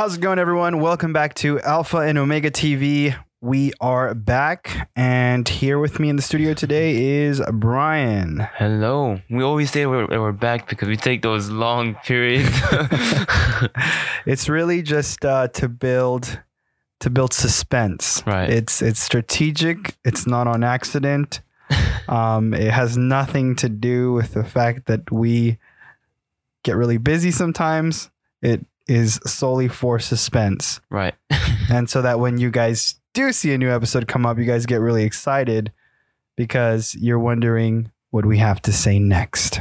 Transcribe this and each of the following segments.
How's it going, everyone? Welcome back to Alpha and Omega TV. We are back, and here with me in the studio today is Brian. Hello. We always say we're, we're back because we take those long periods. It's really just uh, to build to build suspense. Right. It's it's strategic. It's not on accident. Um, it has nothing to do with the fact that we get really busy sometimes. It is solely for suspense. right. and so that when you guys do see a new episode come up, you guys get really excited because you're wondering what we have to say next.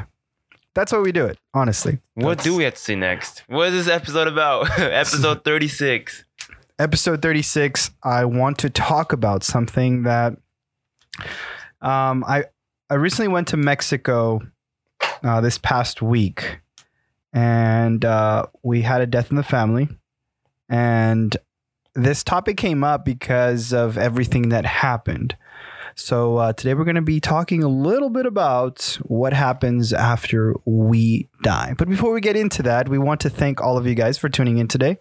That's why we do it, honestly. What That's- do we have to say next? What is this episode about? episode 36. Episode 36, I want to talk about something that um, I I recently went to Mexico uh, this past week, and uh, we had a death in the family, and this topic came up because of everything that happened. So uh, today we're going to be talking a little bit about what happens after we die. But before we get into that, we want to thank all of you guys for tuning in today,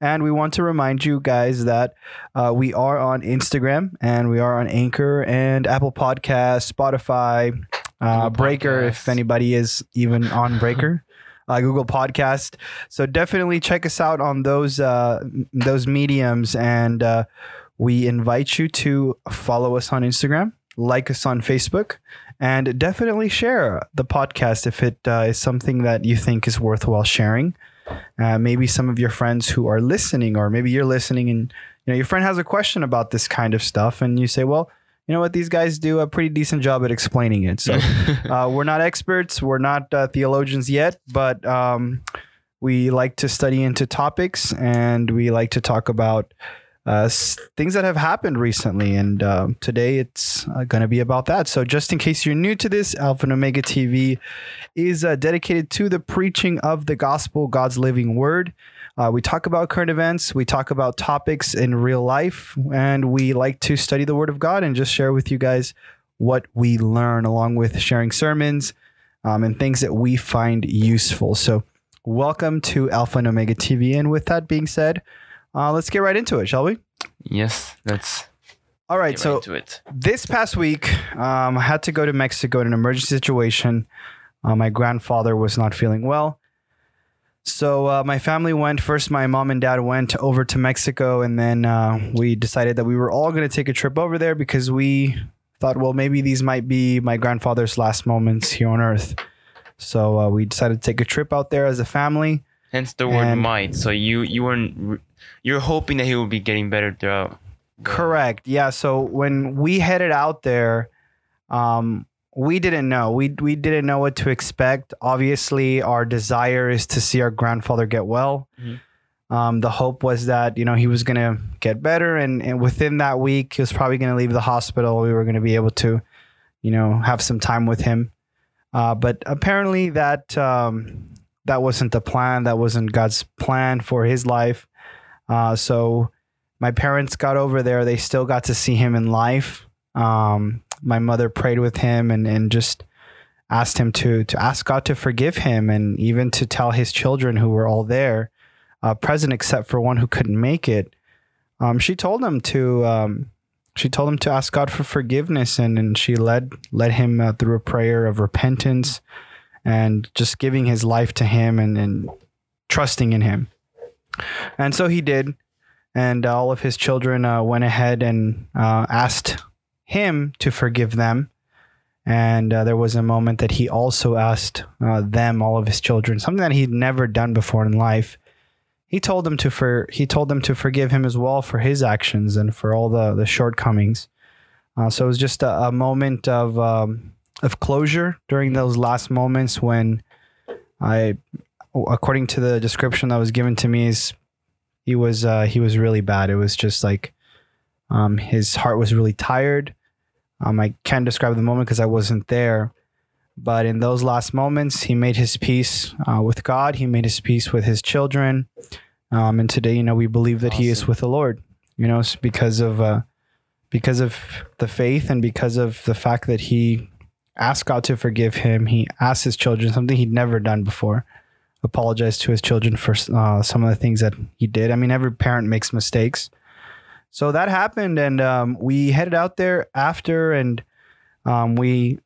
and we want to remind you guys that uh, we are on Instagram and we are on Anchor and Apple Podcasts, Spotify, uh, Breaker, if anybody is even on Breaker. Uh, Google Podcast, so definitely check us out on those uh, those mediums, and uh, we invite you to follow us on Instagram, like us on Facebook, and definitely share the podcast if it uh, is something that you think is worthwhile sharing. Uh, maybe some of your friends who are listening, or maybe you're listening and you know your friend has a question about this kind of stuff, and you say, "Well, you know what? These guys do a pretty decent job at explaining it." So uh, we're not experts, we're not uh, theologians yet, but um, we like to study into topics and we like to talk about uh, s- things that have happened recently. And um today it's uh, going to be about that. So, just in case you're new to this, Alpha and Omega TV is uh, dedicated to the preaching of the gospel, God's living word. Uh, we talk about current events, we talk about topics in real life, and we like to study the word of God and just share with you guys what we learn, along with sharing sermons um, and things that we find useful. So, welcome to Alpha and Omega TV. And with that being said, uh, let's get right into it, shall we? yes, let's All right. So, right this past week, um, I had to go to Mexico in an emergency situation. Uh, my grandfather was not feeling well. So uh, my family went first. My mom and dad went over to Mexico, and then uh, we decided that we were all going to take a trip over there because we thought, well, maybe these might be my grandfather's last moments here on Earth. So uh, we decided to take a trip out there as a family. Hence the word and- might. So you you weren't you're hoping that he will be getting better throughout. Correct. Yeah. So when we headed out there, um, we didn't know. We we didn't know what to expect. Obviously, our desire is to see our grandfather get well. Mhm. Um, the hope was that you know he was gonna get better, and and within that week, he was probably gonna leave the hospital. We were gonna be able to, you know, have some time with him. Uh, but apparently, that um, that wasn't the plan. That wasn't God's plan for his life. Uh, so my parents got over there. They still got to see him in life. Um, my mother prayed with him and, and just asked him to to ask God to forgive him and even to tell his children who were all there, uh, present except for one who couldn't make it. Um, she told him to um, she told him to ask God for forgiveness and, and she led led him uh, through a prayer of repentance and just giving his life to him and, and trusting in him. And so he did and all of his children uh, went ahead and uh, asked him to forgive them. And uh, there was a moment that he also asked uh, them, all of his children, something that he'd never done before in life. He told them to for he told them to forgive him as well for his actions and for all the the shortcomings. Uh, so it was just a, a moment of um, of closure during those last moments when I, according to the description that was given to me, is he was uh, he was really bad. It was just like um, his heart was really tired. Um, I can't describe the moment because I wasn't there, but in those last moments, he made his peace uh, with God. He made his peace with his children, um, and today, you know, we believe that he is with the Lord. You know, because of uh, because of the faith and because of the fact that he asked God to forgive him. He asked his children something he'd never done before. Apologized to his children for uh, some of the things that he did. I mean, every parent makes mistakes. So that happened, and um, we headed out there after, and um, we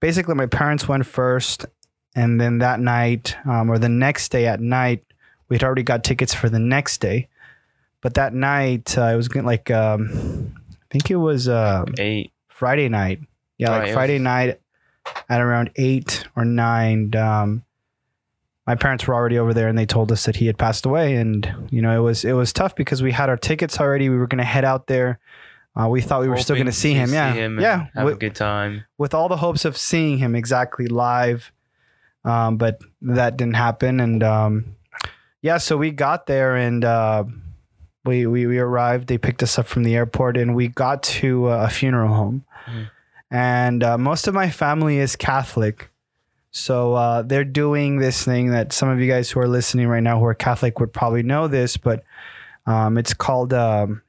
basically my parents went first, and then that night um, or the next day at night, we had already got tickets for the next day. But that night, uh, it was like um, I think it was uh, Eight. Friday night. Yeah, Right, like Friday was- night at around eight or nine. Um, my parents were already over there, and they told us that he had passed away. And you know, it was it was tough because we had our tickets already. We were going to head out there. Uh, we thought we were still going to see him. Yeah, and yeah. Have With, a good time. with all the hopes of seeing him exactly live, um, but that didn't happen. And um, yeah, so we got there and uh, we, we we arrived. They picked us up from the airport, and we got to uh, a funeral home. Mhm. And uh, most of my family is Catholic, so uh, they're doing this thing that some of you guys who are listening right now who are Catholic would probably know this, but um, it's called um,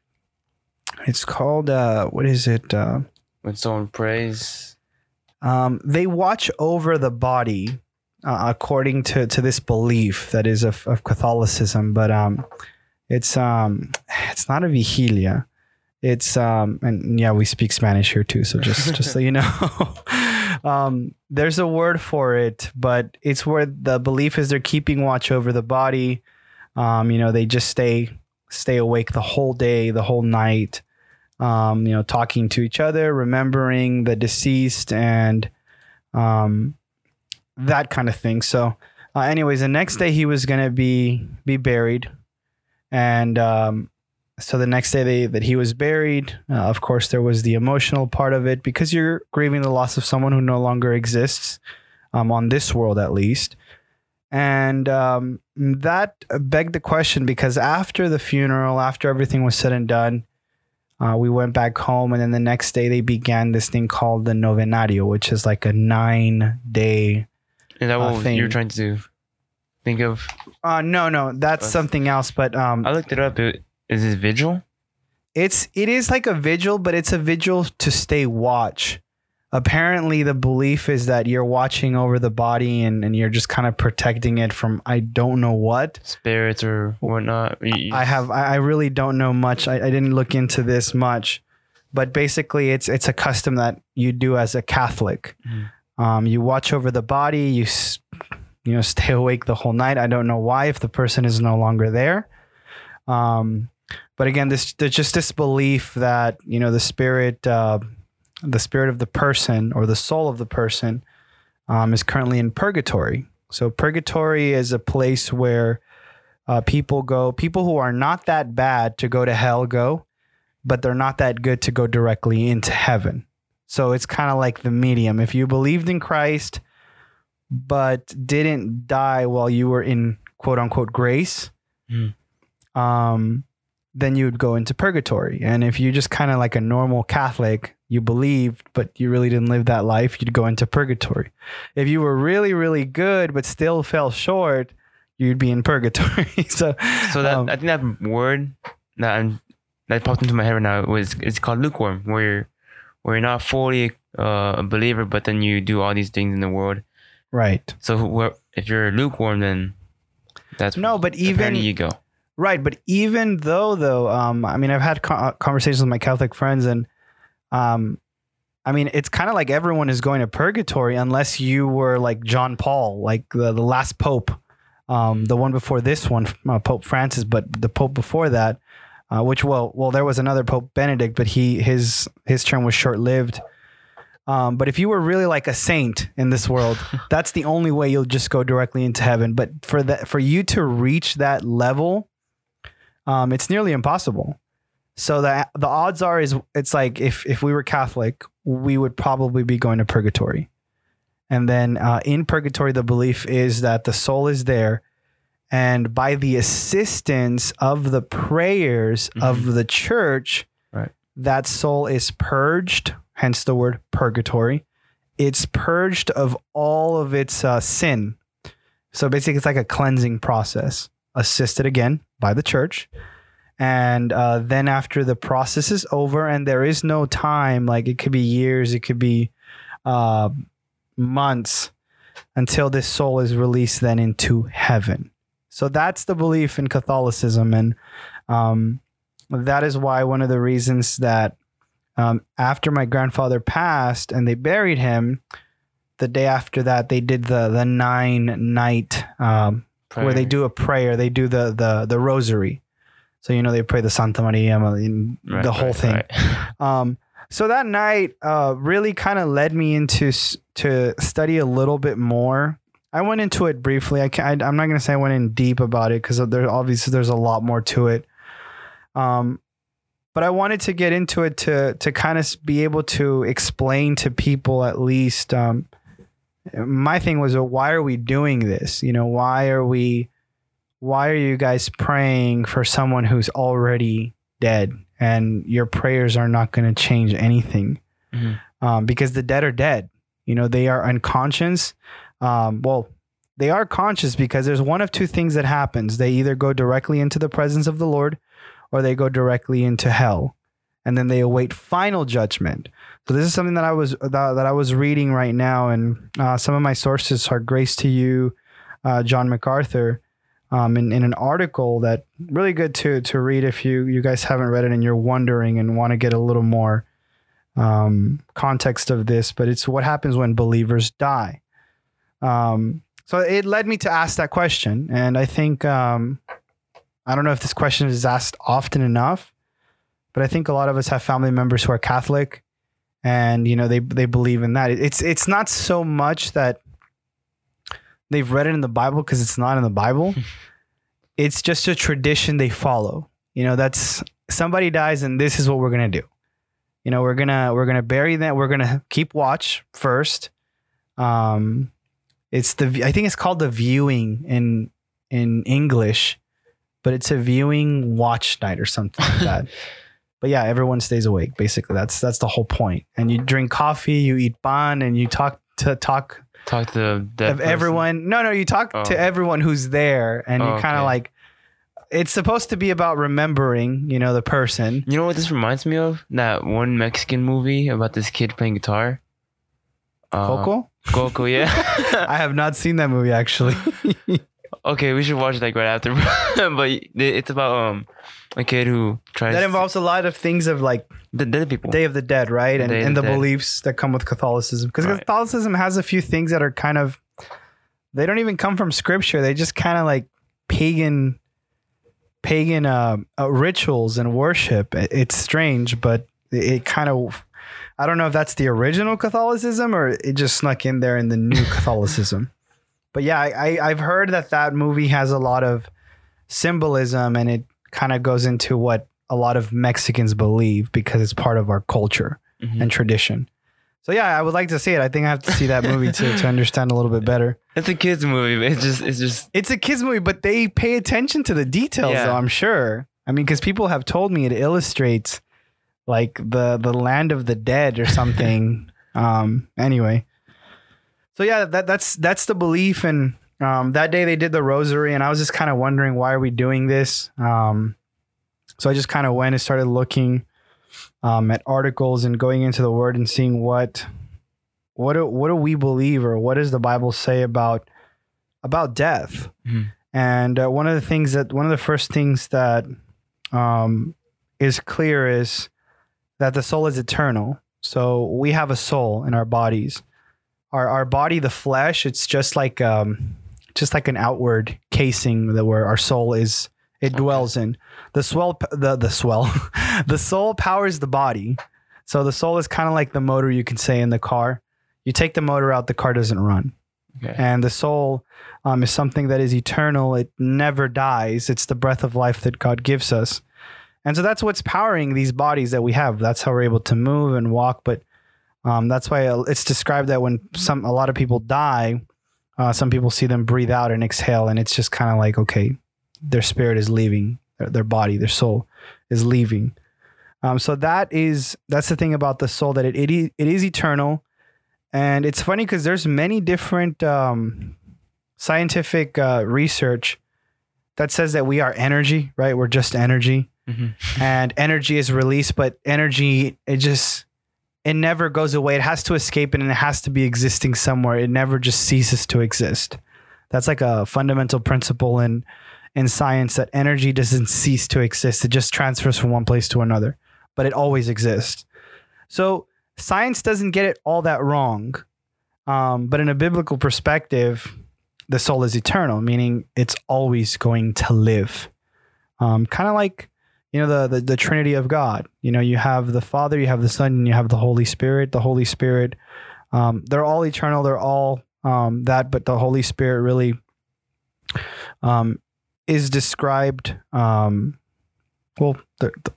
it's called uh, what is it? Uh, When someone prays, um, they watch over the body uh, according to, to this belief that is of, of Catholicism, but um, it's um, it's not a vigilia. It's um, and yeah, we speak Spanish here too, so just just so you know, um, there's a word for it, but it's where the belief is they're keeping watch over the body. Um, you know, they just stay stay awake the whole day, the whole night um, you know, talking to each other, remembering the deceased, and um, that kind of thing. So, uh, anyways, the next day he was gonna be be buried, and um, so the next day they, that he was buried, uh, of course, there was the emotional part of it because you're grieving the loss of someone who no longer exists um, on this world, at least. And um, that begged the question because after the funeral, after everything was said and done, uh, we went back home, and then the next day they began this thing called the novenario, which is like a nine day. is that Uh, what thing. you're trying to think of? Uh, no, no, that's Uh, something else. But um, I looked it up. It, is it vigil? it's it is like a vigil, but it's a vigil to stay watch. Apparently, the belief is that you're watching over the body and, and you're just kind of protecting it from I don't know what. Spirits or whatnot? I have I, really don't know much. I, I didn't look into this much, but basically it's it's a custom that you do as a Catholic. Mhm. Um, you watch over the body. You you know stay awake the whole night. I don't know why if the person is no longer there. Um, but again, this there's just this belief that you know the spirit, uh, the spirit of the person or the soul of the person, um, is currently in purgatory. So purgatory is a place where uh, people go, people who are not that bad to go to hell go, but they're not that good to go directly into heaven. So it's kind of like the medium. If you believed in Christ, but didn't die while you were in quote unquote grace, Hmm. um, then you would go into purgatory. And if you just kind of like a normal Catholic, you believed, but you really didn't live that life, you'd go into purgatory. If you were really, really good, but still fell short, you'd be in purgatory. so, So that um, I think that word that I'm, that popped into my head right now was it's called lukewarm, where you're where you're not fully uh, a believer, but then you do all these things in the world. right. So if you're lukewarm, then that's No, but even you go. Right, but even though though, um, I mean, I've had co- uh, conversations with my Catholic friends, and um, I mean, it's kind of like everyone is going to purgatory unless you were like John Paul, like the, the last pope, um, the one before this one, uh, Pope Francis, but the pope before that, uh, which well, well, there was another Pope Benedict, but he his his term was short lived. Um, but if you were really like a saint in this world, that's the only way you'll just go directly into heaven. But for that, for you to reach that level, um, it's nearly impossible. So the the odds are is it's like if if we were Catholic, we would probably be going to purgatory, and then uh, in purgatory, the belief is that the soul is there, and by the assistance of the prayers of the church, Right. that soul is purged. Hence the word purgatory. It's purged of all of its uh, sin. So basically, it's like a cleansing process, assisted again by the church. And uh, then after the process is over, and there is no time, like it could be years, it could be uh, months. until this soul is released then into heaven. So that's the belief in Catholicism. And um, that is why one of the reasons that um, after my grandfather passed and they buried him, the day after that, they did the, the nine night um, where they do a prayer. They do the, the, the rosary. So, you know, they pray the Santa Maria, and Right, the whole right, thing. right. Um, so that night uh, really kind of led me into to study a little bit more. I went into it briefly. I can I'm not going to say I went in deep about it because there obviously there's a lot more to it. Um, but I wanted to get into it to to kind of be able to explain to people at least. Um, my thing was, well, why are we doing this? You know, why are we? Why are you guys praying for someone who's already dead? and your prayers are not going to change anything Mhm. um, because the dead are dead. You know, they are unconscious. Um, well, they are conscious because there's one of two things that happens. They either go directly into the presence of the Lord or they go directly into hell and then they await final judgment. So this is something that I was that, that I was reading right now, and uh, some of my sources are Grace to You, uh, John MacArthur, um, in, in an article that really good to to read if you you guys haven't read it and you're wondering and want to get a little more um, context of this. But it's what happens when believers die. Um, so it led me to ask that question, and I think um, I don't know if this question is asked often enough, but I think a lot of us have family members who are Catholic, and you know they they believe in that. It's it's not so much that they've read it in the Bible because it's not in the Bible. it's just a tradition they follow. You know, that's somebody dies and this is what we're gonna do. You know, we're gonna we're gonna bury them. We're gonna keep watch first. Um, it's the I think it's called the viewing in in English, but it's a viewing watch night or something like that. But yeah, everyone stays awake. Basically, that's that's the whole point. And you drink coffee, you eat pan, and you talk to talk Talk to dead of person. everyone. No, no, you talk Oh. to everyone who's there, and you Oh, kind of okay. like. It's supposed to be about remembering, you know, the person. You know what this reminds me of? That one Mexican movie about this kid playing guitar. Uh, Coco. Coco, yeah. I have not seen that movie actually. okay, we should watch it like right after. but it's about um a kid who tries that involves a lot of things of like the dead people. Day of the Dead, right? And, Day and the the beliefs that come with Catholicism. Because Right. Catholicism has a few things that are kind of, they don't even come from scripture. They just kind of like pagan, pagan uh, uh, rituals and worship. It- It's strange, but it, it kind of, I don't know if that's the original Catholicism or it just snuck in there in the new Catholicism. But yeah, I, I, I've heard that that movie has a lot of symbolism and it kind of goes into what a lot of Mexicans believe because it's part of our culture Mhm. and tradition. So yeah, I would like to see it. I think I have to see that movie to, to understand a little bit better. It's a kids movie, but it's just it's just It's a kids movie, but they pay attention to the details, Yeah. though. I'm sure. I mean, because people have told me it illustrates like the the land of the dead or something. um. Anyway, so yeah, that that's that's the belief, and um, that day they did the rosary, and I was just kind of wondering why are we doing this. Um, so I just kind of went and started looking um, at articles and going into the Word and seeing what what do, what do we believe or what does the Bible say about about death. Mhm. And uh, one of the things that one of the first things that um, is clear is that the soul is eternal. So we have a soul in our bodies. Our our body, the flesh, it's just like um, just like an outward casing that where our soul is it dwells in. The swell the the swell the soul powers the body. So the soul is kind of like the motor you can say in the car. You take the motor out, the car doesn't run. okay. And the soul um, is something that is eternal. It never dies. It's the breath of life that God gives us. And so that's what's powering these bodies that we have. That's how we're able to move and walk. But um, that's why it's described that when some a lot of people die, uh, some people see them breathe out and exhale, and it's just kind of like okay, their spirit is leaving, their, their body, their soul is leaving. Um, so that is that's the thing about the soul that it it, it is eternal, and it's funny because there's many different um, scientific uh, research that says that we are energy, right? We're just energy Mhm. and energy is released, but energy it just it never goes away. It has to escape and it has to be existing somewhere. It never just ceases to exist. That's like a fundamental principle in in science that energy doesn't cease to exist. It just transfers from one place to another, but it always exists. So science doesn't get it all that wrong. Um, but in a biblical perspective, the soul is eternal, meaning it's always going to live. Um, kind of like you know the, the the Trinity of God. You know, you have the Father, you have the Son, and you have the Holy Spirit. The Holy Spirit, um, they're all eternal. They're all um, that, but the Holy Spirit really um, is described. Um, well, the, the,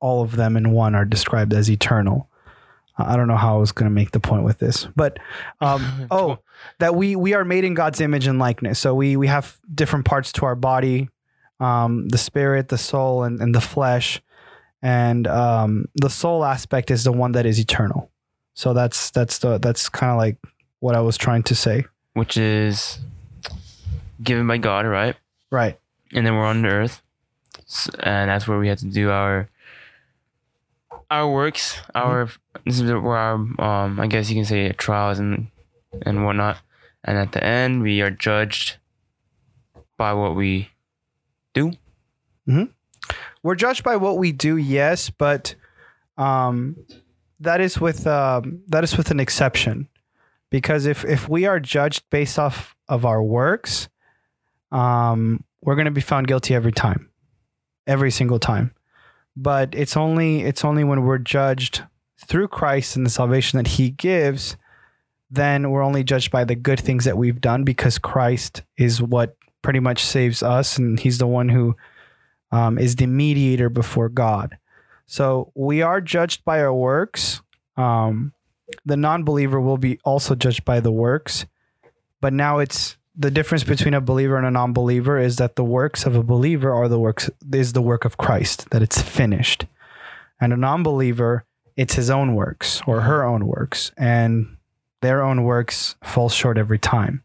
all of them in one are described as eternal. I don't know how I was going to make the point with this, but um, oh, that we we are made in God's image and likeness. So we we have different parts to our body, um, the spirit, the soul, and, and the flesh, and um, the soul aspect is the one that is eternal. So that's that's the that's kind of like what I was trying to say. which is given by God, right? Right. And then we're on the earth, and that's where we have to do our our works. Our this is where our um I guess you can say trials and and whatnot. And at the end, we are judged by what we do. hmm. We're judged by what we do, yes, but um, that is with um, that is with an exception, because if if we are judged based off of our works, um, we're going to be found guilty every time, every single time. But it's only it's only when we're judged through Christ and the salvation that He gives, then we're only judged by the good things that we've done because Christ is what pretty much saves us, and He's the one who um, is the mediator before God. So we are judged by our works. Um, the non-believer will be also judged by the works, but now it's the difference between a believer and a non-believer is that the works of a believer are the works is the work of Christ that it's finished, and a non-believer it's his own works or her own works, and their own works fall short every time.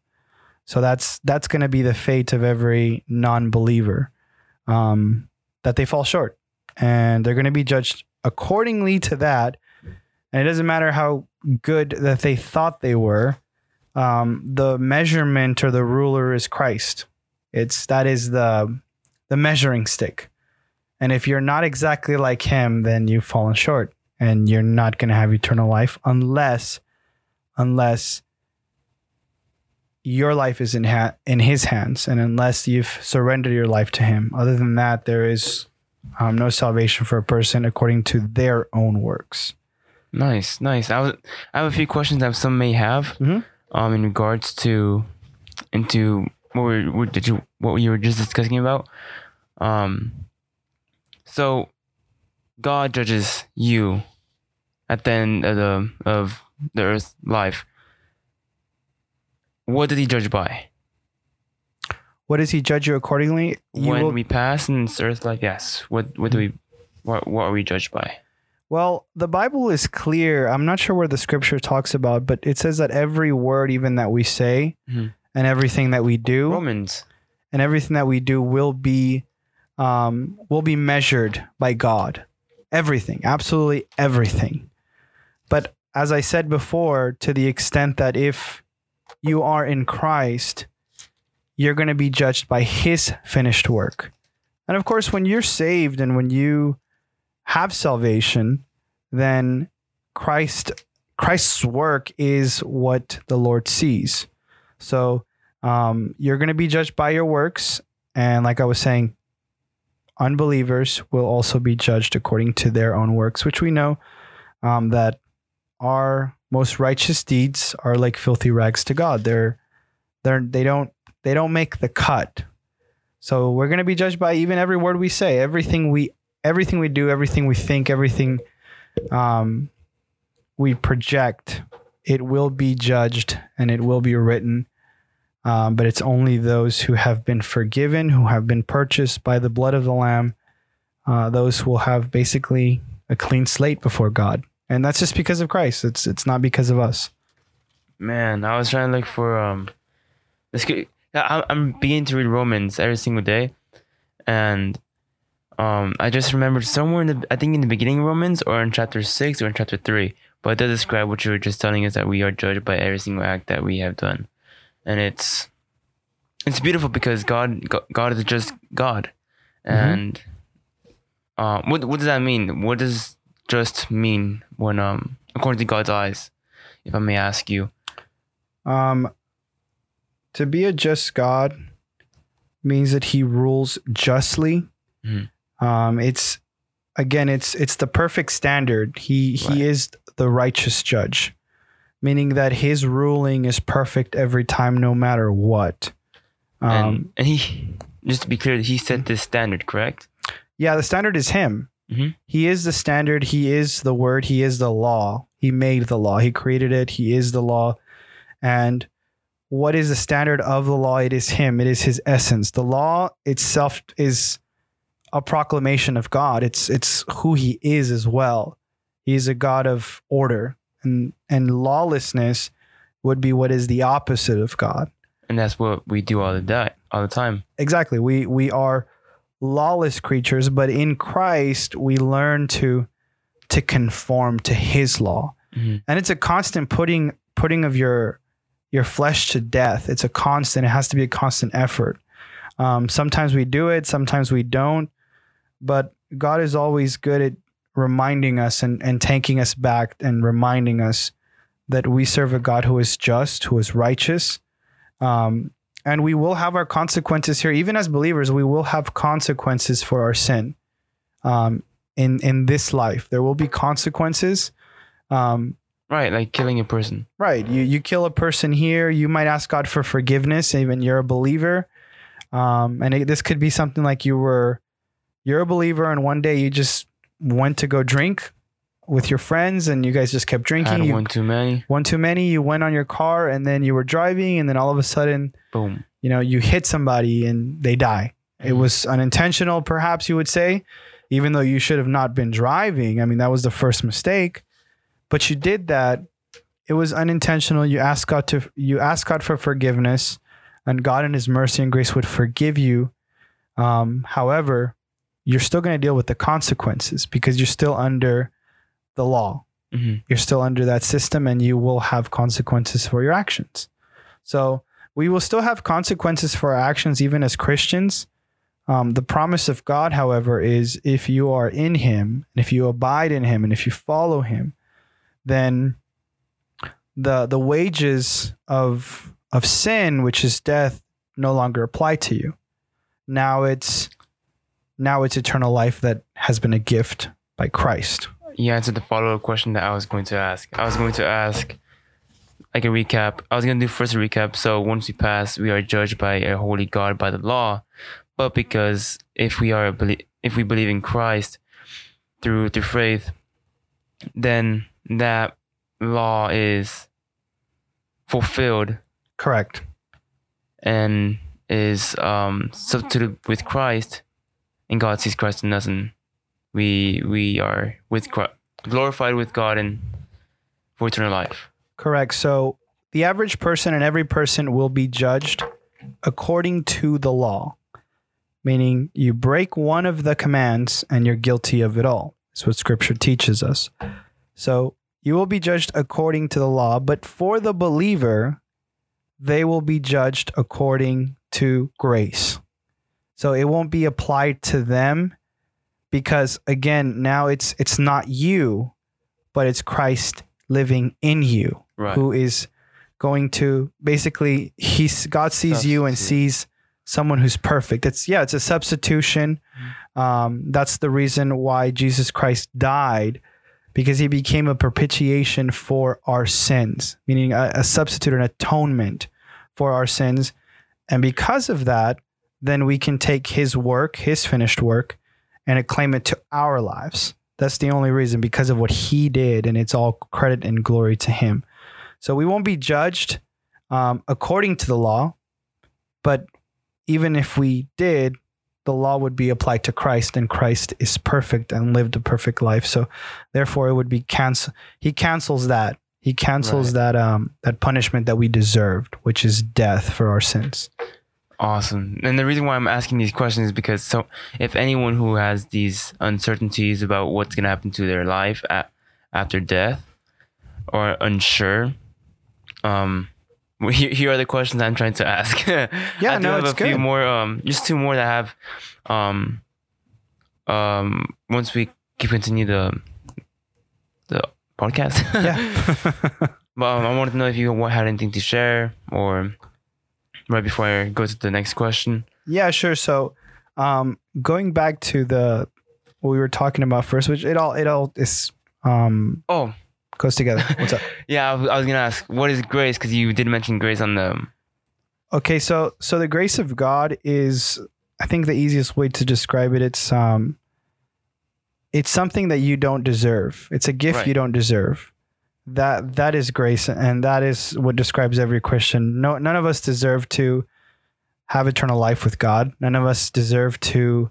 So that's that's going to be the fate of every non-believer um, that they fall short and they're going to be judged accordingly to that. And it doesn't matter how good that they thought they were. Um, the measurement or the ruler is Christ. It's that is the the measuring stick. And if you're not exactly like him, then you've fallen short and you're not going to have eternal life unless unless your life is in ha- in his hands and unless you've surrendered your life to him other than that there is um, no salvation for a person according to their own works Nice, nice. I was, I have a few questions that some may have, Mhm. um, in regards to, into what were, what did you what you were just discussing about, um. So, God judges you, at the end of the of the earth's life. What did He judge by? what does he judge you accordingly you when will- we pass in this earth life, yes. What what do we, what what are we judged by? well the bible is clear i'm not sure where the scripture talks about but it says that every word even that we say Mhm. and everything that we do Romans. and everything that we do will be um, will be measured by God. Everything, absolutely everything. But as I said before, to the extent that if you are in Christ, you're going to be judged by His finished work. And of course, when you're saved and when you have salvation, then Christ Christ's work is what the Lord sees. So um, you're going to be judged by your works. And like I was saying, unbelievers will also be judged according to their own works, which we know um, that our most righteous deeds are like filthy rags to God. They're they're they don't they don't make the cut. So we're going to be judged by even every word we say, everything we everything we do, everything we think, everything um, we project. It will be judged and it will be written um, but it's only those who have been forgiven, who have been purchased by the blood of the Lamb, uh, those who will have basically a clean slate before God, and that's just because of Christ. It's it's not because of us. Man, I was trying to look for um. This could, I, I'm beginning to read Romans every single day, and um, I just remembered somewhere in the I think in the beginning of Romans or in chapter six or in chapter three, but it does describe what you were just telling us that we are judged by every single act that we have done, and it's it's beautiful because God God, God is just God, and uh, what what does that mean? What does just mean when um according to God's eyes, if I may ask you? Um, to be a just God means that He rules justly. Mhm. Um, it's again, it's it's the perfect standard. He Right. He is the righteous judge, meaning that His ruling is perfect every time, no matter what. Um, and and he just to be clear, he set this standard, correct? yeah, the standard is Him. Mhm. He is the standard. He is the word. He is the law. He made the law. He created it. He is the law. And what is the standard of the law? It is Him. It is His essence. The law itself is a proclamation of God. It's it's who He is as well. He's a God of order, and and lawlessness would be what is the opposite of God. And that's what we do all the di- all the time. exactly we we are lawless creatures but in christ we learn to to conform to his law. Mhm. and it's a constant putting putting of your your flesh to death. It's a constant it has to be a constant effort. Um, sometimes we do it sometimes we don't but god is always good at reminding us and, and taking us back and reminding us that we serve a god who is just who is righteous um, and we will have our consequences here. Even as believers we will have consequences for our sin um, in in this life. There will be consequences um, Right, like killing a person. right. You you kill a person here. You might ask god for forgiveness even you're a believer. Um, and it, this could be something like you were you're a believer and one day you just went to go drink with your friends and you guys just kept drinking Had you, one too many. one too many you went on your car and then you were driving and then all of a sudden Boom. you know you hit somebody and they die it Mhm. was unintentional perhaps you would say even though you should have not been driving i mean that was the first mistake but you did that it was unintentional you asked god to you asked god for forgiveness and god in his mercy and grace would forgive you um, however you're still going to deal with the consequences because you're still under the law hmm you're still under that system and you will have consequences for your actions. So we will still have consequences for our actions, even as Christians. Um, the promise of God, however, is if you are in Him, and if you abide in Him, and if you follow Him, then the the wages of of sin, which is death, no longer apply to you. Now it's now it's eternal life that has been a gift by Christ. You answered the follow up question that I was going to ask. I was going to ask like a recap. I was going to do first a recap. So once we pass, we are judged by a holy God by the law. But because if we are if we believe in Christ through through faith, then that law is fulfilled Correct. and is um substituted with Christ, and God sees Christ in us, and we we are with glorified with God and for eternal life. Correct. So the average person and every person will be judged according to the law, meaning you break one of the commands and you're guilty of it all. That's what scripture teaches us. So you will be judged according to the law, but for the believer, they will be judged according to grace. So it won't be applied to them because again, now it's it's not you, but it's Christ living in you Right. who is going to basically he's God sees you and sees someone who's perfect. It's yeah, it's a substitution. Um, that's the reason why Jesus Christ died because he became a propitiation for our sins, meaning a, a substitute, an atonement for our sins. And because of that, then we can take his work, his finished work, and acclaim it to our lives. That's the only reason because of what he did, and it's all credit and glory to him. So we won't be judged um, according to the law, but even if we did, the law would be applied to Christ, and Christ is perfect and lived a perfect life. So therefore, it would be cancel. He cancels that. He cancels Right. that um that punishment that we deserved, which is death for our sins. Awesome. And the reason why I'm asking these questions is because so if anyone who has these uncertainties about what's gonna happen to their life at, after death, or unsure, um, here, here are the questions I'm trying to ask. Yeah, I do no, have it's a few more. Um, just two more that have, um, um, once we keep continue the the podcast. yeah. But um, I wanted to know if you had anything to share or right before I go to the next question. Yeah, sure. So, um, going back to the what we were talking about first, which it all it all is um Oh, goes together. What's up? yeah, I was, I was gonna ask what is grace because you did mention grace on the. Okay, so so the grace of God is, I think, the easiest way to describe it. It's um, it's something that you don't deserve. It's a gift Right. you don't deserve. That that is grace, and that is what describes every Christian. No, none of us deserve to have eternal life with God. None of us deserve to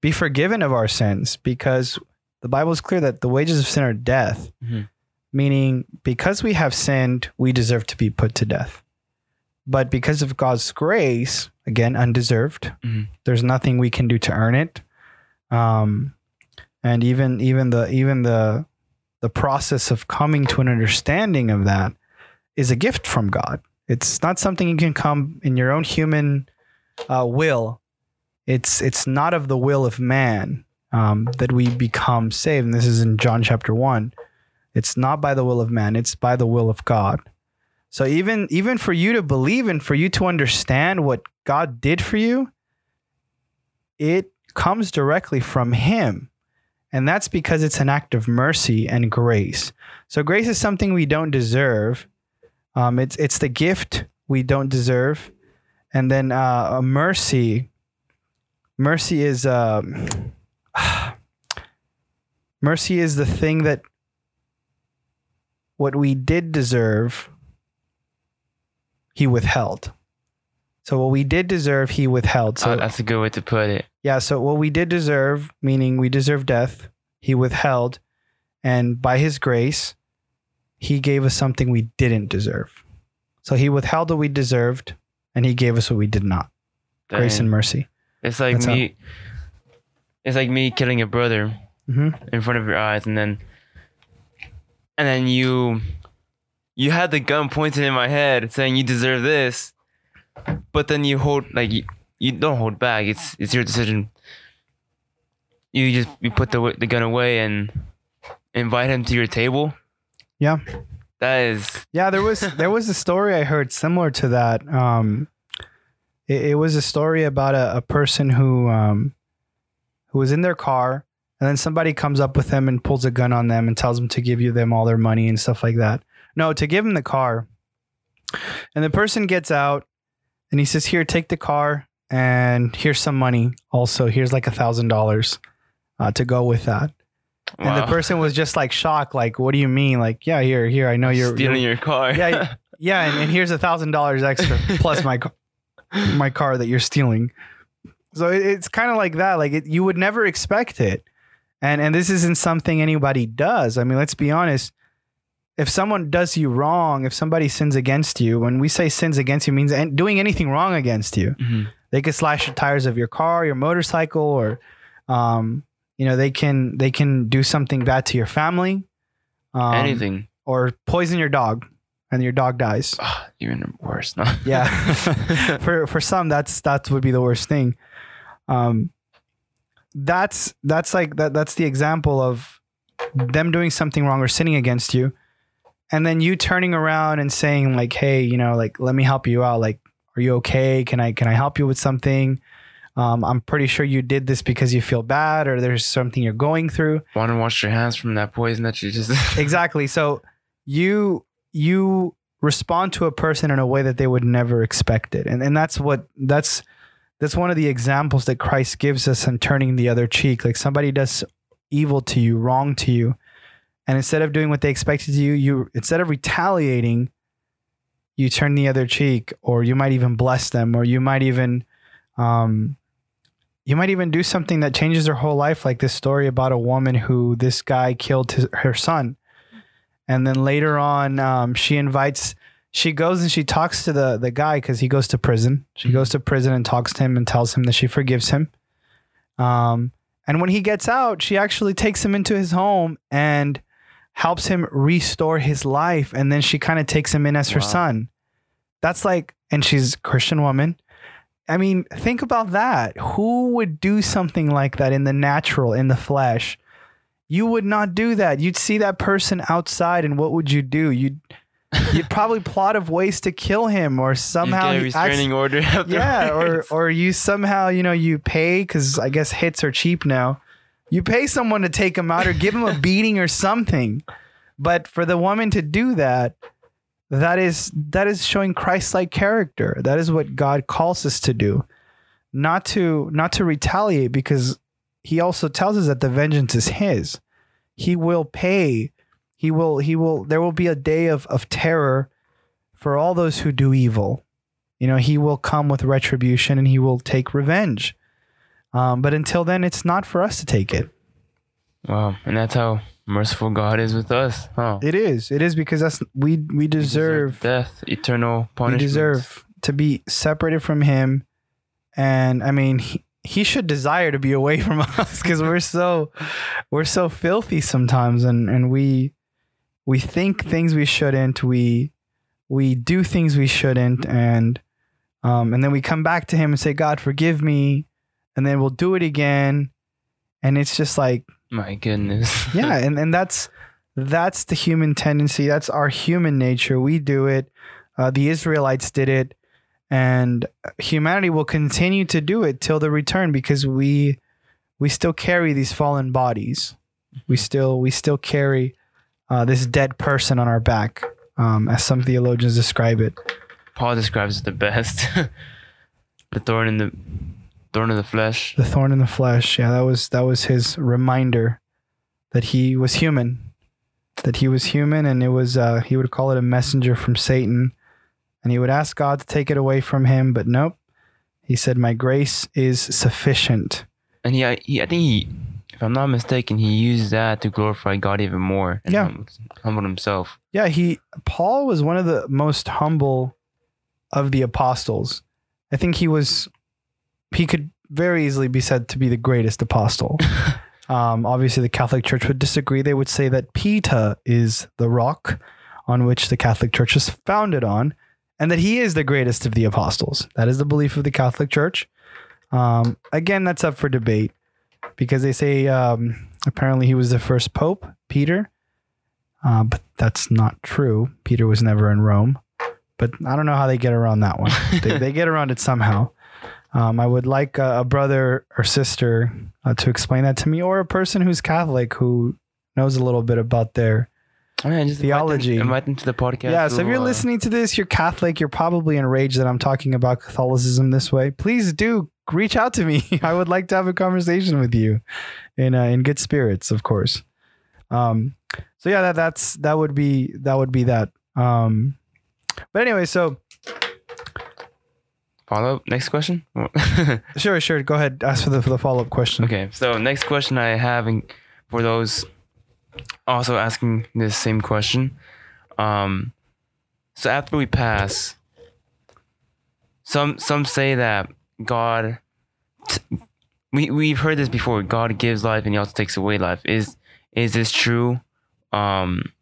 be forgiven of our sins because the Bible is clear that the wages of sin are death. Mhm. Meaning, because we have sinned, we deserve to be put to death. But because of God's grace, again, undeserved, Mhm. there's nothing we can do to earn it. Um, and even even the even the the process of coming to an understanding of that is a gift from God. It's not something you can come in your own human uh, will. It's it's not of the will of man um, that we become saved. And this is in John chapter one. It's not by the will of man. It's by the will of God. So even even for you to believe and for you to understand what God did for you, it comes directly from Him. And that's because it's an act of mercy and grace. So grace is something we don't deserve. Um, it's it's the gift we don't deserve, and then uh, mercy. Mercy is uh, mercy is the thing that what we did deserve, he withheld. So what we did deserve, he withheld. So uh, that's a good way to put it. Yeah, so what we did deserve, meaning we deserve death, he withheld. And by his grace, he gave us something we didn't deserve. So he withheld what we deserved and he gave us what we did not. Grace and mercy. It's like That's how- me. It's like me killing a brother hmm in front of your eyes, and then, and then you, you had the gun pointed in my head, saying you deserve this, but then you hold like you, you don't hold back. It's it's your decision. You just you put the the gun away and invite him to your table. Yeah. That is Yeah, there was there was a story I heard similar to that. Um, it, it was a story about a, a person who um, who was in their car, and then somebody comes up with them and pulls a gun on them and tells them to give you them all their money and stuff like that. No, to give him the car. And the person gets out, and he says, "Here, take the car, and here's some money. Also, here's like a thousand dollars uh, to go with that." And the person was just like shocked, like, "What do you mean? Like, yeah, here, here, I know you're stealing you're- your car. Yeah, yeah, and, and here's a thousand dollars extra plus my my car that you're stealing. So it, it's kind of like that. Like it, you would never expect it, and and this isn't something anybody does. I mean, let's be honest. If someone does you wrong, if somebody sins against you, when we say sins against you, means doing anything wrong against you. Mhm. They could slash the tires of your car, your motorcycle, or um, you know, they can they can do something bad to your family. Um, Anything. or poison your dog and your dog dies. Ah, even worse. No. Yeah. for for some that's that would be the worst thing. Um that's that's like that that's the example of them doing something wrong or sinning against you and then you turning around and saying like hey, you know, like let me help you out like are you okay? Can I can I help you with something? Um, I'm pretty sure you did this because you feel bad or there's something you're going through. Want to wash your hands from that poison that you just. exactly. So you you respond to a person in a way that they would never expect it. And and that's what that's that's one of the examples that Christ gives us in turning the other cheek. Like somebody does evil to you, wrong to you, and instead of doing what they expected to you, you instead of retaliating, you turn the other cheek, or you might even bless them, or you might even um you might even do something that changes their whole life, like this story about a woman who this guy killed his, her son. And then later on, um, she invites, she goes and she talks to the, the guy because he goes to prison. She goes to prison and talks to him and tells him that she forgives him. Um, and when he gets out, she actually takes him into his home and helps him restore his life, and then she kind of takes him in as her Wow. son. That's like, and she's a Christian woman. I mean, think about that. Who would do something like that in the natural, in the flesh? You would not do that. You'd see that person outside, and what would you do? You'd you'd probably plot of ways to kill him, or somehow you a acts- restraining order. yeah, or or you somehow you know you pay because I guess hits are cheap now. You pay someone to take him out or give him a beating or something. But for the woman to do that, that is that is showing Christ-like character. That is what God calls us to do, not to not to retaliate because He also tells us that the vengeance is His. He will pay. He will. He will. There will be a day of of terror for all those who do evil. You know, he will come with retribution and he will take revenge. Um, but until then, it's not for us to take it. wow, and that's how merciful God is with us. Huh? It is. It is because that's we we We deserve death, eternal punishment. we deserve to be separated from him, and I mean he, he should desire to be away from us because we're so we're so filthy sometimes, and and we we think things we shouldn't. We we do things we shouldn't, and um, and then we come back to him and say, God, forgive me, and then we'll do it again, and it's just like My goodness. yeah and, and that's that's the human tendency. That's our human nature. We do it. Uh, the israelites did it. And humanity will continue to do it till the return because we we still carry these fallen bodies. We still we still carry uh, this dead person on our back um, as some theologians describe it. Paul describes it the best. the thorn in the thorn in the flesh. the thorn in the flesh yeah that was that was his reminder that he was human that he was human and it was uh, he would call it a messenger from satan and he would ask god to take it away from him but nope he said my grace is sufficient And he, he I think he, if I'm not mistaken, he used that to glorify God even more. And Yeah. humble, humble himself. yeah he paul was one of the most humble of the apostles i think he was he could very easily be said to be the greatest apostle Um, obviously, the Catholic Church would disagree. They would say that Peter is the rock on which the Catholic Church is founded on, and that he is the greatest of the apostles. That is the belief of the Catholic Church. Um, again, that's up for debate because they say um, apparently he was the first pope, Peter, uh, but that's not true. Peter was never in Rome, but I don't know how they get around that one. they, they get around it somehow. Um, I would like a, a brother or sister uh, to explain that to me, or a person who's Catholic who knows a little bit about their. Oh, Theology. Invite them, invite them to the podcast. yeah, so if you're uh, listening to this, you're Catholic, you're probably enraged that I'm talking about Catholicism this way. Please do reach out to me. I would like to have a conversation with you, in uh, in good spirits, of course. Um, so yeah, that that's that would be that would be that. Um, but anyway, so follow up. Next question. sure, sure, go ahead. Ask for the for the follow up question. Okay, so next question I have for those also asking this same question. Um, so after we pass, some some say that God, t- we we've heard this before. God gives life and He also takes away life. Is is this true? Um,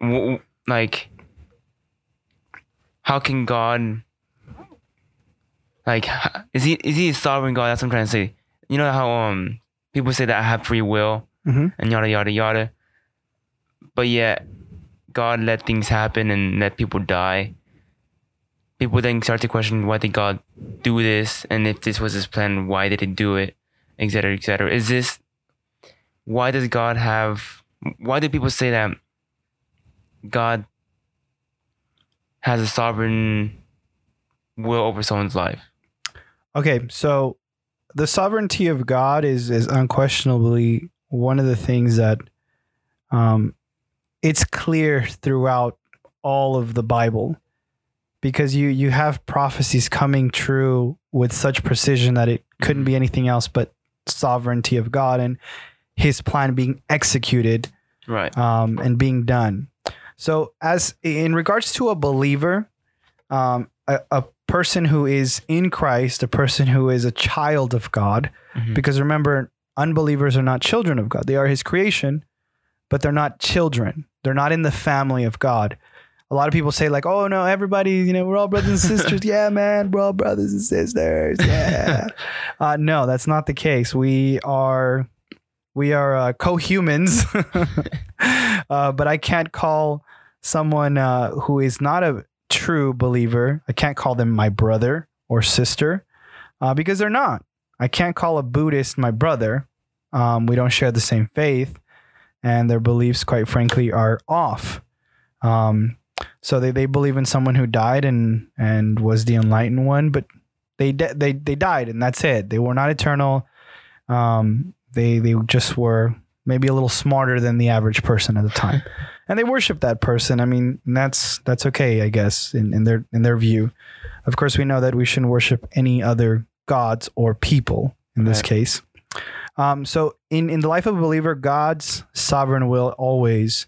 w- like, how can God? Like, is he is he a sovereign God? That's what I'm trying to say you know how um people say that I have free will Mhm. and yada yada yada, but yet God let things happen and let people die. People then start to question why did God do this, and if this was His plan, why did He do it, etc. etc. Is this why does God have? Why do people say that God has a sovereign will over someone's life? Okay, so the sovereignty of God is is unquestionably one of the things that um, it's clear throughout all of the Bible because you you have prophecies coming true with such precision that it couldn't be anything else but sovereignty of God and His plan being executed Right. um, and being done. So, as in regards to a believer, um, a, a person who is in Christ, a person who is a child of God, Mhm. because remember, unbelievers are not children of God; they are His creation. but they're not children. They're not in the family of God. A lot of people say like, "Oh no, everybody, you know, we're all brothers and sisters." yeah, man, we're all brothers and sisters. Yeah. uh, no, that's not the case. We are we are uh, co-humans, uh, but I can't call someone uh, who is not a true believer. I can't call them my brother or sister uh, because they're not. I can't call a Buddhist my brother. Um, we don't share the same faith, and their beliefs, quite frankly, are off. Um, so they, they believe in someone who died and and was the enlightened one, but they they they died and that's it. They were not eternal. Um, they they just were maybe a little smarter than the average person at the time, and they worship that person. I mean, that's that's okay, I guess, in, in their in their view. Of course, we know that we shouldn't worship any other gods or people in this case. Um, so in in the life of a believer, God's sovereign will always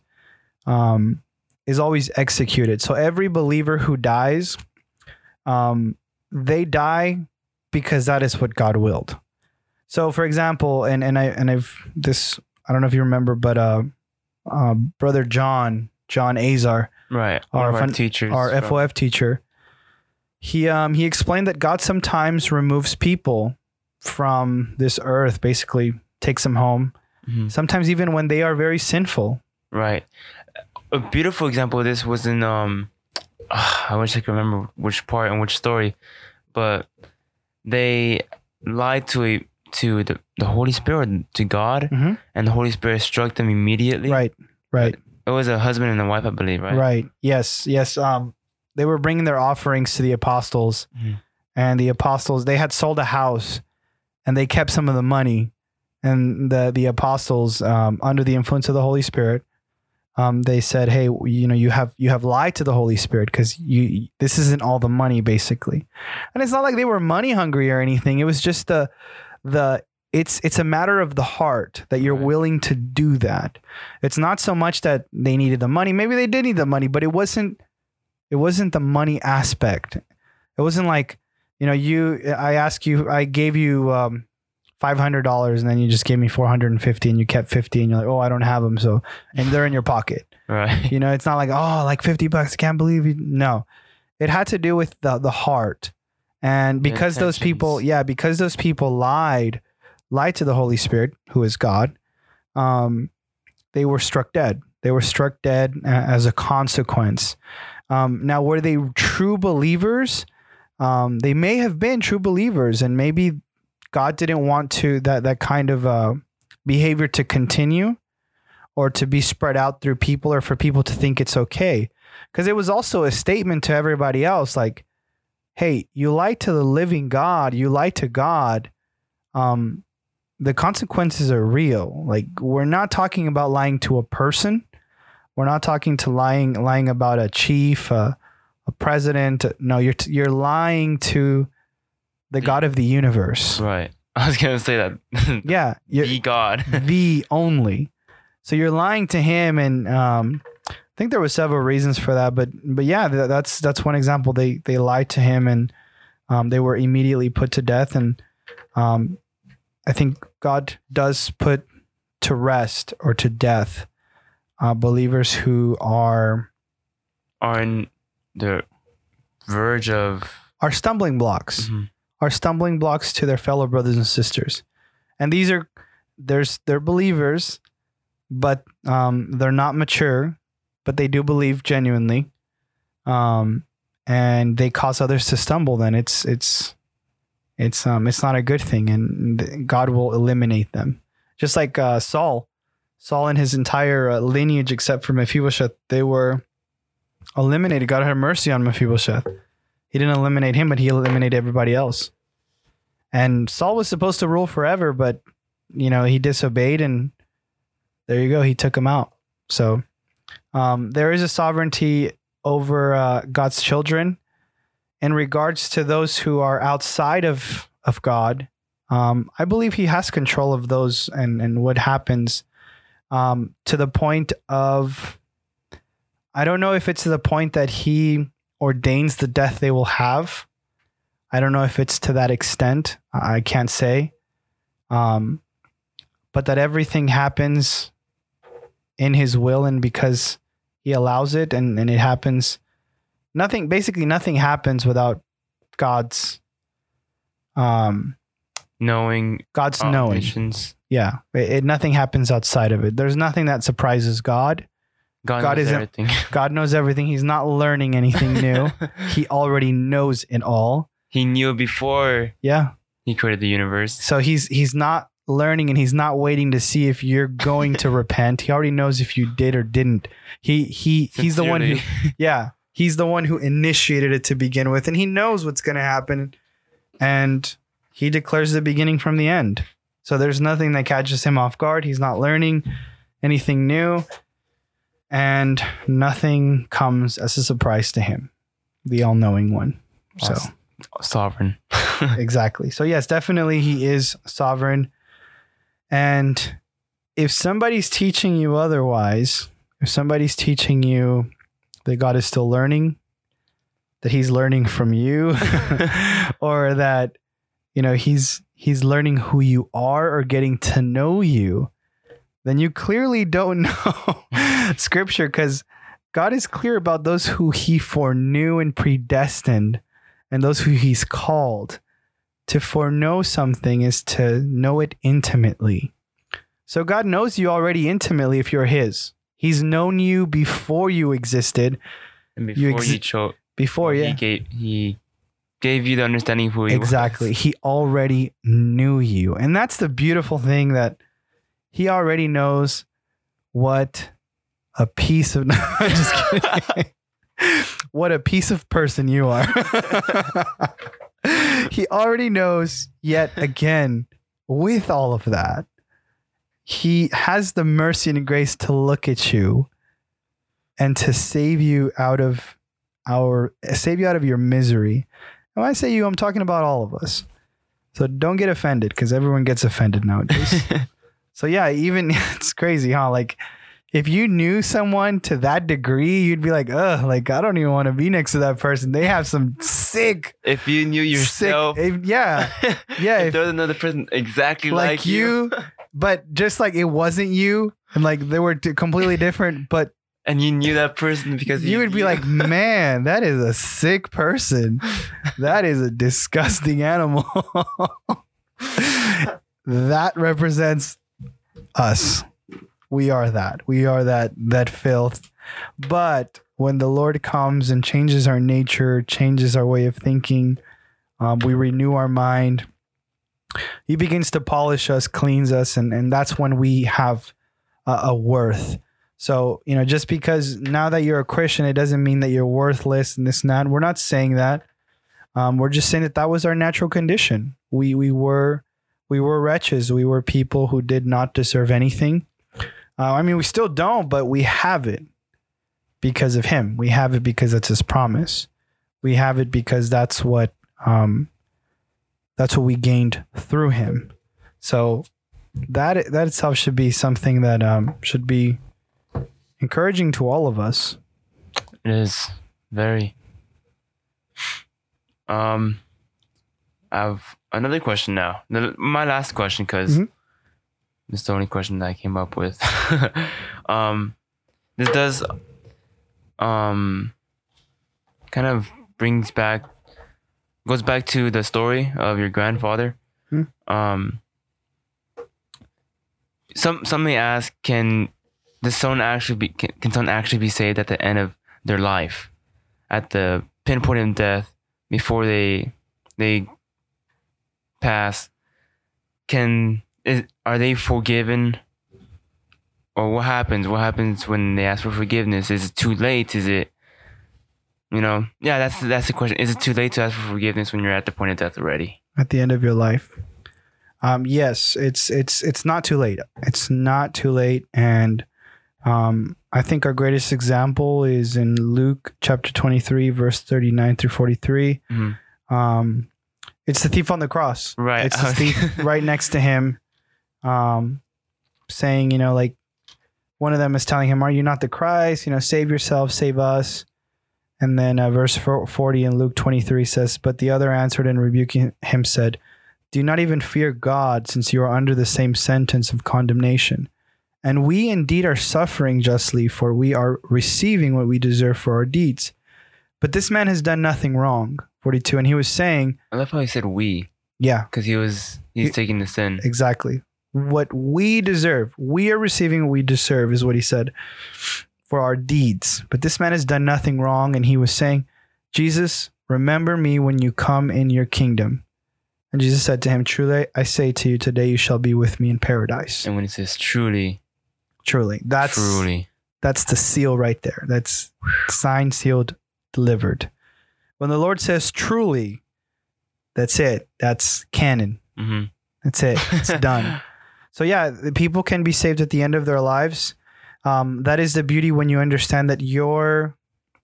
um, is always executed. So every believer who dies, um, they die because that is what God willed. So, for example, and and I and I've this I don't know if you remember, but uh, uh brother John John Azar, Right. Our our fun- teachers. our from- FOF teacher, he um he explained that God sometimes removes people from this earth, basically takes them home. Mhm. Sometimes even when they are very sinful. Right. A beautiful example of this was in um I wish I could remember which part and which story, but they lied to a to the, the Holy Spirit to God Mhm. and the Holy Spirit struck them immediately. Right. Right. It was a husband and a wife, I believe, right? Right. Yes. Yes. Um, they were bringing their offerings to the apostles, Mhm. and the apostles they had sold a house, and they kept some of the money, and the the apostles, um, under the influence of the Holy Spirit, um, they said, "Hey, you know, you have you have lied to the Holy Spirit because you this isn't all the money, basically." And it's not like they were money hungry or anything. It was just the the it's it's a matter of the heart that you're Right. willing to do that. It's not so much that they needed the money. Maybe they did need the money, but it wasn't it wasn't the money aspect. It wasn't like, you know, you I ask you I gave you um $500 and then you just gave me 450 and you kept 50 and you're like, "Oh, I don't have them." So, and they're in your pocket. Right. You know, it's not like, "Oh, like 50 bucks, I can't believe you." No. It had to do with the the heart. And because those people, yeah, because those people lied lied to the Holy Spirit, who is God, um, they were struck dead. They were struck dead as a consequence. Um, now, were they true believers? Um, they may have been true believers, and maybe God didn't want to that that kind of uh, behavior to continue, or to be spread out through people, or for people to think it's okay. Because it was also a statement to everybody else, like, "Hey, you lie to the living God. You lie to God." Um, the consequences are real. Like we're not talking about lying to a person. We're not talking to lying lying about a chief, a, a president. No, you're t- you're lying to the God of the universe. Right. I was gonna say that. Yeah, the God. the only. So you're lying to him, and um, think there were several reasons for that. But but yeah, th- that's that's one example. They they lied to him, and um, they were immediately put to death. And um, I think God does put to rest or to death uh, believers who are on the verge of are stumbling blocks. Mhm. are stumbling blocks to their fellow brothers and sisters. And these are there's they're believers, but um, they're not mature, but they do believe genuinely. Um, and they cause others to stumble. Then it's it's it's um it's not a good thing, and God will eliminate them. Just like uh, Saul, Saul and his entire uh, lineage, except for Mephibosheth, they were eliminated. God had mercy on Mephibosheth. He didn't eliminate him, but he eliminated everybody else. And Saul was supposed to rule forever, but you know he disobeyed, and there you go. He took him out. So um, there is a sovereignty over uh, God's children in regards to those who are outside of of God. Um, I believe He has control of those and and what happens um, to the point of. I don't know if it's to the point that He ordains the death they will have. I don't know if it's to that extent. I can't say. Um, but that everything happens in his will and because he allows it and, and it happens. Nothing basically nothing happens without God's um Knowing God's knowing. Yeah. It, it- nothing happens outside of it. There's nothing that surprises God. God, God knows everything. God knows everything. He's not learning anything new. he already knows it all. he knew before Yeah. he created the universe. So he's he's not learning and he's not waiting to see if you're going to repent. He already knows if you did or didn't. He he he's the one who yeah, he's the one who initiated it to begin with and he knows what's going to happen and he declares the beginning from the end. So there's nothing that catches him off guard. He's not learning anything new and nothing comes as a surprise to him. The all-knowing one. So sovereign. exactly. So yes, definitely he is sovereign. And if somebody's teaching you otherwise, if somebody's teaching you that God is still learning, that he's learning from you, or that you know he's he's learning who you are or getting to know you, then you clearly don't know scripture because God is clear about those who he foreknew and predestined and those who he's called. To foreknow something is to know it intimately. So God knows you already intimately if you're his. He's known you before you existed. and before You exi- chose, Before, he gave he gave you the understanding of who he Exactly. was. He already knew you. And that's the beautiful thing that he already knows what a piece of I'm just kidding. what a piece of person you are. he already knows yet again with all of that he has the mercy and grace to look at you and to save you out of our save you out of your misery and when I say you, I'm talking about all of us. So don't get offended because everyone gets offended nowadays. so yeah, even it's crazy, huh? Like if you knew someone to that degree, you'd be like, ugh, like I don't even want to be next to that person. They have some sick, if you knew yourself, sick, if- yeah, yeah, if if- there was another person exactly like, like, you, but just like it wasn't you, and like they were t- completely different, but and you knew that person because you would be like, man, that is a sick person. That is a disgusting animal. that represents us. We are that. We are that that filth. But when the Lord comes and changes our nature, changes our way of thinking, um, we renew our mind. He begins to polish us, cleans us, and, and that's when we have a, a worth. So, you know, just because now that you're a Christian, it doesn't mean that you're worthless and this and that. We're not saying that. Um, we're just saying that that was our natural condition. We we were we were wretches. We were people who did not deserve anything. Uh, I mean, we still don't, but we have it because of Him. We have it because that's His promise. We have it because that's what um, that's what we gained through Him. So that that itself should be something that um, should be encouraging to all of us. It is very. Um, I have another question now. My last question, because Mhm. Is the only question that I came up with. um, this does, um, kind of brings back, goes back to the story of your grandfather. Hmm. Um, some some may ask, can the someone actually be can, can someone actually be saved at the end of their life, at the pinpoint of death, before they they pass? Can is, are they forgiven? Or what happens? What happens when they ask for forgiveness? Is it too late? Is it you know? Yeah, that's that's the question. Is it too late to ask for forgiveness when you're at the point of death already? at the end of your life. Um, yes, it's it's it's not too late. It's not too late, and um, I think our greatest example is in Luke chapter twenty three, verse thirty nine through forty three. Mhm. Um, it's the thief on the cross. Right. It's the thief right next to him, um, saying, you know, like one of them is telling him, "Are you not the Christ? You know, save yourself, save us." And then uh, verse 40 in Luke 23 says, But the other answered and rebuking him said, Do not even fear God, since you are under the same sentence of condemnation. And we indeed are suffering justly, for we are receiving what we deserve for our deeds. But this man has done nothing wrong. 42. And he was saying, I love how he said we, Yeah, because he was he's He- taking the sin. exactly. What we deserve. We are receiving what we deserve, is what he said, for our deeds. But this man has done nothing wrong. And he was saying, Jesus, remember me when you come in your kingdom. And Jesus said to him, Truly, I say to you, today you shall be with me in paradise. And when he says truly, Truly. That's truly, that's the seal right there. That's signed, sealed, delivered. When the Lord says truly, that's it. That's canon. hmm That's it. It's done. So yeah, the people can be saved at the end of their lives. Um, that is the beauty when you understand that your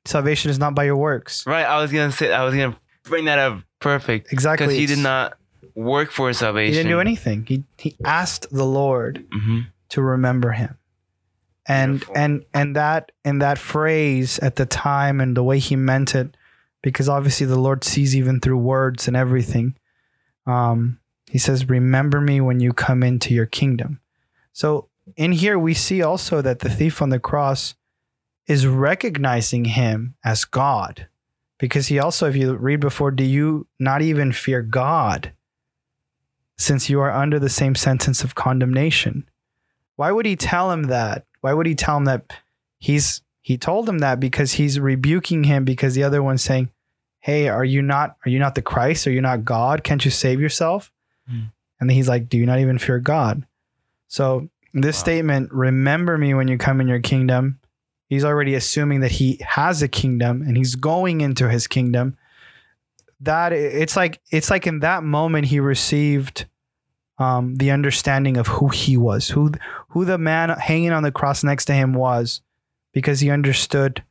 salvation is not by your works. Right. I was gonna say. I was gonna bring that up. Perfect. Exactly. Because he did not work for his salvation. He didn't do anything. He he asked the Lord hmm to remember him. And Beautiful. and and that and that phrase at the time and the way he meant it, because obviously the Lord sees even through words and everything. Um, he says, "Remember me when you come into your kingdom." So in here we see also that the thief on the cross is recognizing him as God, because he also, if you read before, do you not even fear God, since you are under the same sentence of condemnation? Why would he tell him that? Why would he tell him that he's he told him that because he's rebuking him because the other one's saying, "Hey, are you not are you not the Christ? Are you not God? Can't you save yourself?" Hmm. And then he's like, "Do you not even fear God?" So, this Wow. statement, "Remember me when you come in your kingdom." He's already assuming that he has a kingdom and he's going into his kingdom. That it's like it's like in that moment he received um, the understanding of who he was, who who the man hanging on the cross next to him was, because he understood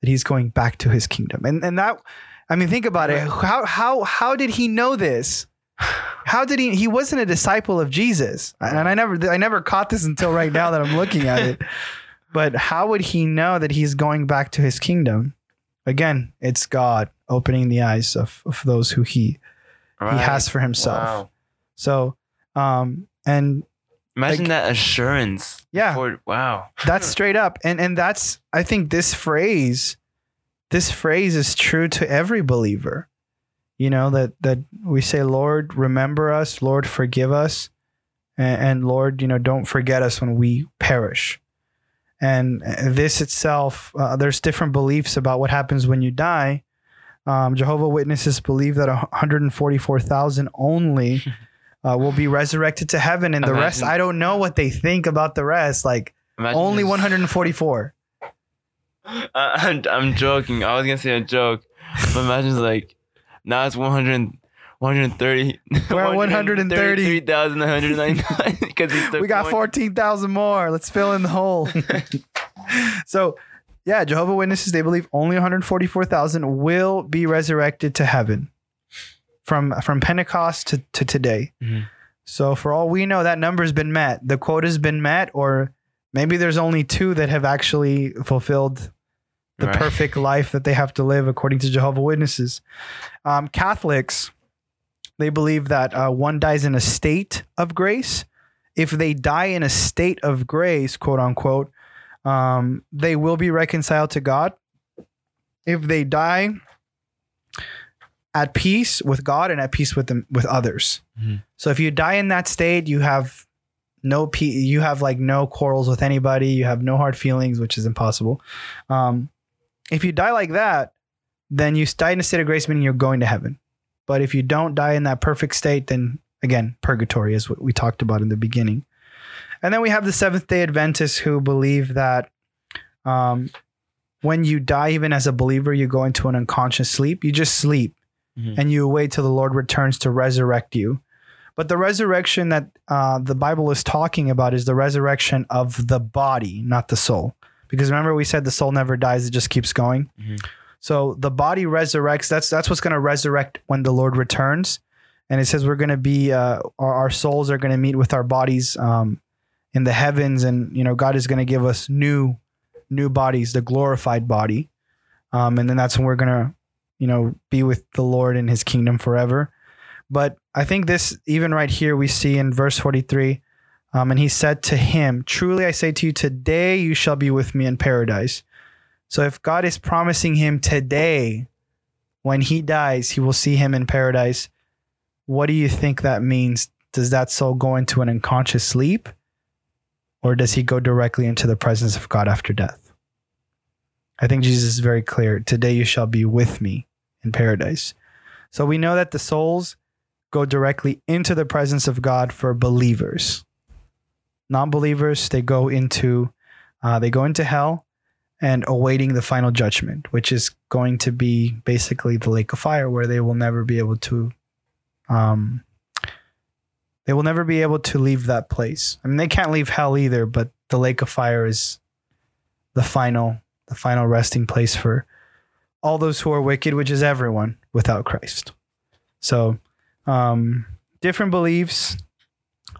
that he's going back to his kingdom. And and that, I mean, think about it. How how how did he know this? How did he? He wasn't a disciple of Jesus, and I never I never caught this until right now that I'm looking at it. But how would he know that he's going back to his kingdom? Again, it's God opening the eyes of, of those who he he has for himself. Wow. So, um, and Imagine Like- that assurance. Yeah. before- wow. that's straight up and and that's i think this phrase this phrase is true to every believer you know that that we say lord remember us. Lord forgive us. And, and lord you know don't forget us when we perish. And this itself uh, there's different beliefs about what happens when you die. Um, jehovah witnesses believe that 144000 only uh, will be resurrected to heaven and the rest i don't know what they think about the rest like only just- 144. I- I'm, I'm joking. I was gonna say a joke, but imagine like now it's 100, 130. We're at 130. 133,199 because We got 14,000 more. Let's fill in the hole. so, yeah, Jehovah Witnesses, they believe only 144,000 will be resurrected to heaven from from Pentecost to, to today. Mhm. So, for all we know, that number's been met. The quota's been met, or maybe there's only two that have actually fulfilled the Right. perfect life that they have to live according to Jehovah Witnesses. Um, Catholics, they believe that uh, one dies in a state of grace. If they die in a state of grace, quote unquote, um, they will be reconciled to God. If they die at peace with God and at peace with them with others. Mhm. So if you die in that state, you have no pe- you have like no quarrels with anybody, you have no hard feelings, which is impossible. Um, if you die like that, then you die in a state of grace, meaning you're going to heaven. But if you don't die in that perfect state, then again, purgatory is what we talked about in the beginning. And then we have the Seventh day Adventists who believe that um, when you die, even as a believer, you go into an unconscious sleep. You just sleep Mhm. and you wait till the Lord returns to resurrect you. But the resurrection that uh, the Bible is talking about is the resurrection of the body, not the soul. Because remember, we said the soul never dies; it just keeps going. Mhm. So the body resurrects. That's that's what's going to resurrect when the Lord returns. And it says we're going to be uh, our, our souls are going to meet with our bodies um, in the heavens, and you know God is going to give us new new bodies, the glorified body. Um, and then that's when we're going to you know be with the Lord in His kingdom forever. But I think this even right here we see in verse forty three. Um, and he said to him, Truly I say to you, today you shall be with me in paradise. So if God is promising him today, when he dies, he will see him in paradise, what do you think that means? Does that soul go into an unconscious sleep? Or does he go directly into the presence of God after death? I think Jesus is very clear. Today you shall be with me in paradise. So we know that the souls go directly into the presence of God for believers. Non-believers, they go into uh, they go into hell and awaiting the final judgment, which is going to be basically the lake of fire, where they will never be able to um, they will never be able to leave that place. I mean, they can't leave hell either, but the lake of fire is the final, the final resting place for all those who are wicked, which is everyone without Christ. So, um, different beliefs.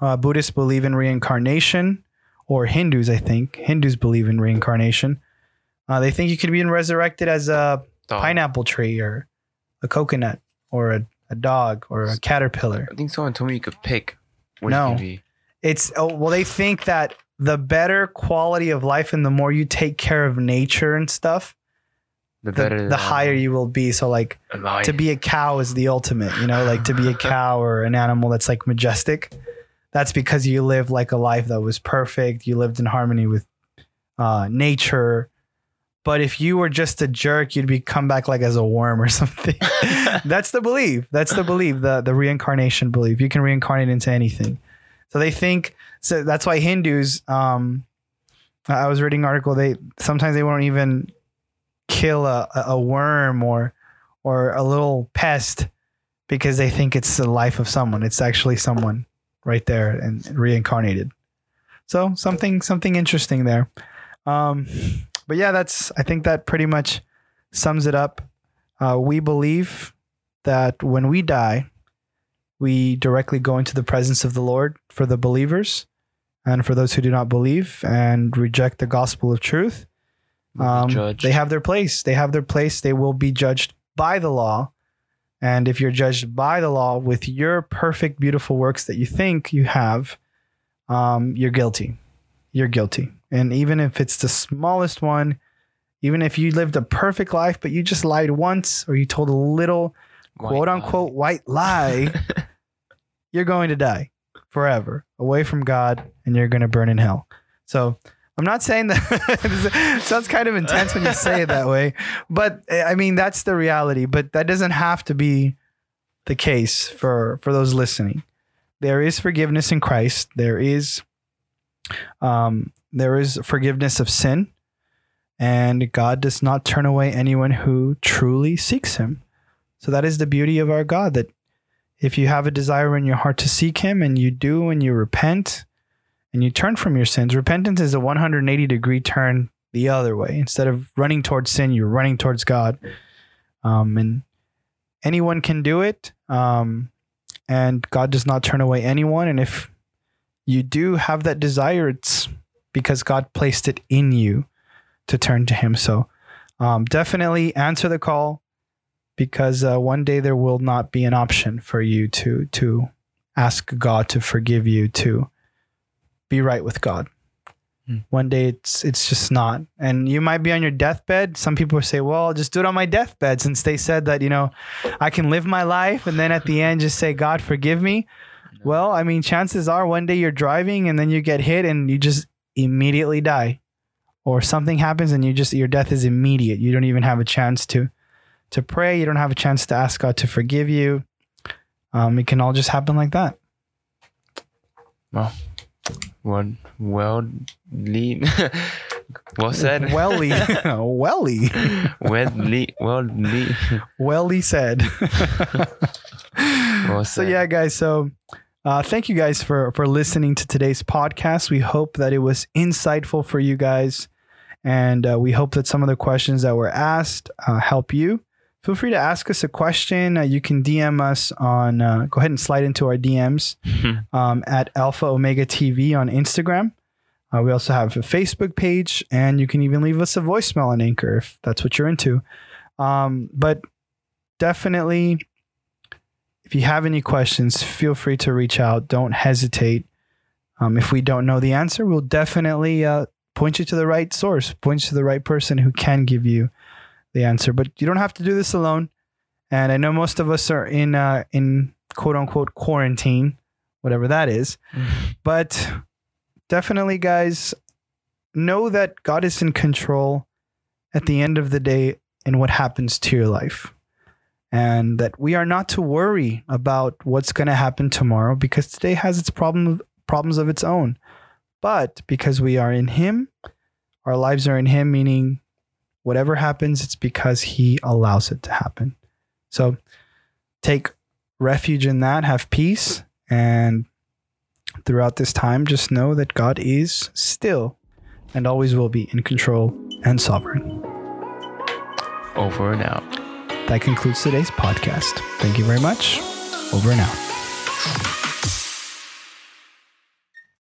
Uh, Buddhists believe in reincarnation, or Hindus, I think. Hindus believe in reincarnation. Uh, they think you could be resurrected as a Dog. pineapple tree or a coconut or a, a dog or a caterpillar. I think someone told me you could pick. What No. you can be. It's oh, well, they think that the better quality of life and the more you take care of nature and stuff, The the, better. the higher you will be. So like to be a cow is the ultimate, you know, like to be a cow or an animal that's like majestic. That's because you live like a life that was perfect. You lived in harmony with uh, nature. But if you were just a jerk, you'd be come back like as a worm or something. That's the belief. That's the belief. The the reincarnation belief. You can reincarnate into anything. So they think. So that's why Hindus. Um, I was reading an article. They sometimes they won't even kill a, a a worm or or a little pest because they think it's the life of someone. It's actually someone right there and reincarnated. So something something interesting there. Um, but yeah, that's I think that pretty much sums it up. Uh, we believe that when we die, we directly go into the presence of the Lord for the believers, and for those who do not believe and reject the gospel of truth, um, they have their place. They have their place. They will be judged by the law. And if you're judged by the law with your perfect, beautiful works that you think you have, um, you're guilty. You're guilty. And even if it's the smallest one, even if you lived a perfect life, but you just lied once or you told a little White quote lie. unquote white lie, you're going to die forever away from God and you're going to burn in hell. So I'm not saying that sounds kind of intense when you say it that way, but eh, I mean, that's the reality, but that doesn't have to be the case for, for those listening. There is forgiveness in Christ. There is, um, there is forgiveness of sin and God does not turn away anyone who truly seeks him. So that is the beauty of our God that if you have a desire in your heart to seek him and you do and you repent and you turn from your sins, repentance is a 180 degree turn the other way. Instead of running towards sin, you're running towards God. Um, and anyone can do it. Um, and God does not turn away anyone. And if you do have that desire, it's because God placed it in you to turn to Him. So um, definitely answer the call because uh, one day there will not be an option for you to to ask God to forgive you to be right with God. Hmm. One day it's it's just not, and you might be on your deathbed. Some people say, "Well, I'll just do it on my deathbed," since they said that you know I can live my life, and then at the end just say, "God, forgive me." Well, I mean, chances are one day you're driving and then you get hit and you just immediately die, or something happens and you just your death is immediate. You don't even have a chance to to pray. You don't have a chance to ask God to forgive you. Um, it can all just happen like that. Well, well, lead. well said. Welly, welly, well, lead. Well, lead. welly said. Well so yeah, guys. So uh, thank you guys for for listening to today's podcast. We hope that it was insightful for you guys, and uh, we hope that some of the questions that were asked uh, help you. Feel free to ask us a question. Uh, you can DM us on. Uh, go ahead and slide into our DMs um, at Alpha Omega TV on Instagram. Uh, we also have a Facebook page, and you can even leave us a voicemail on Anchor if that's what you're into. Um, but definitely, if you have any questions, feel free to reach out. Don't hesitate. Um, if we don't know the answer, we'll definitely uh, point you to the right source, point you to the right person who can give you the answer. But you don't have to do this alone. And I know most of us are in uh, in quote unquote quarantine, whatever that is. But definitely, guys, know that God is in control at the end of the day in what happens to your life. And that we are not to worry about what's going to happen tomorrow because today has its problem, problems of its own. But because we are in Him, our lives are in Him, meaning whatever happens, it's because He allows it to happen. So take refuge in that, have peace, and throughout this time, just know that God is still and always will be in control and sovereign. Over and out. That concludes today's podcast. Thank you very much. Over and out.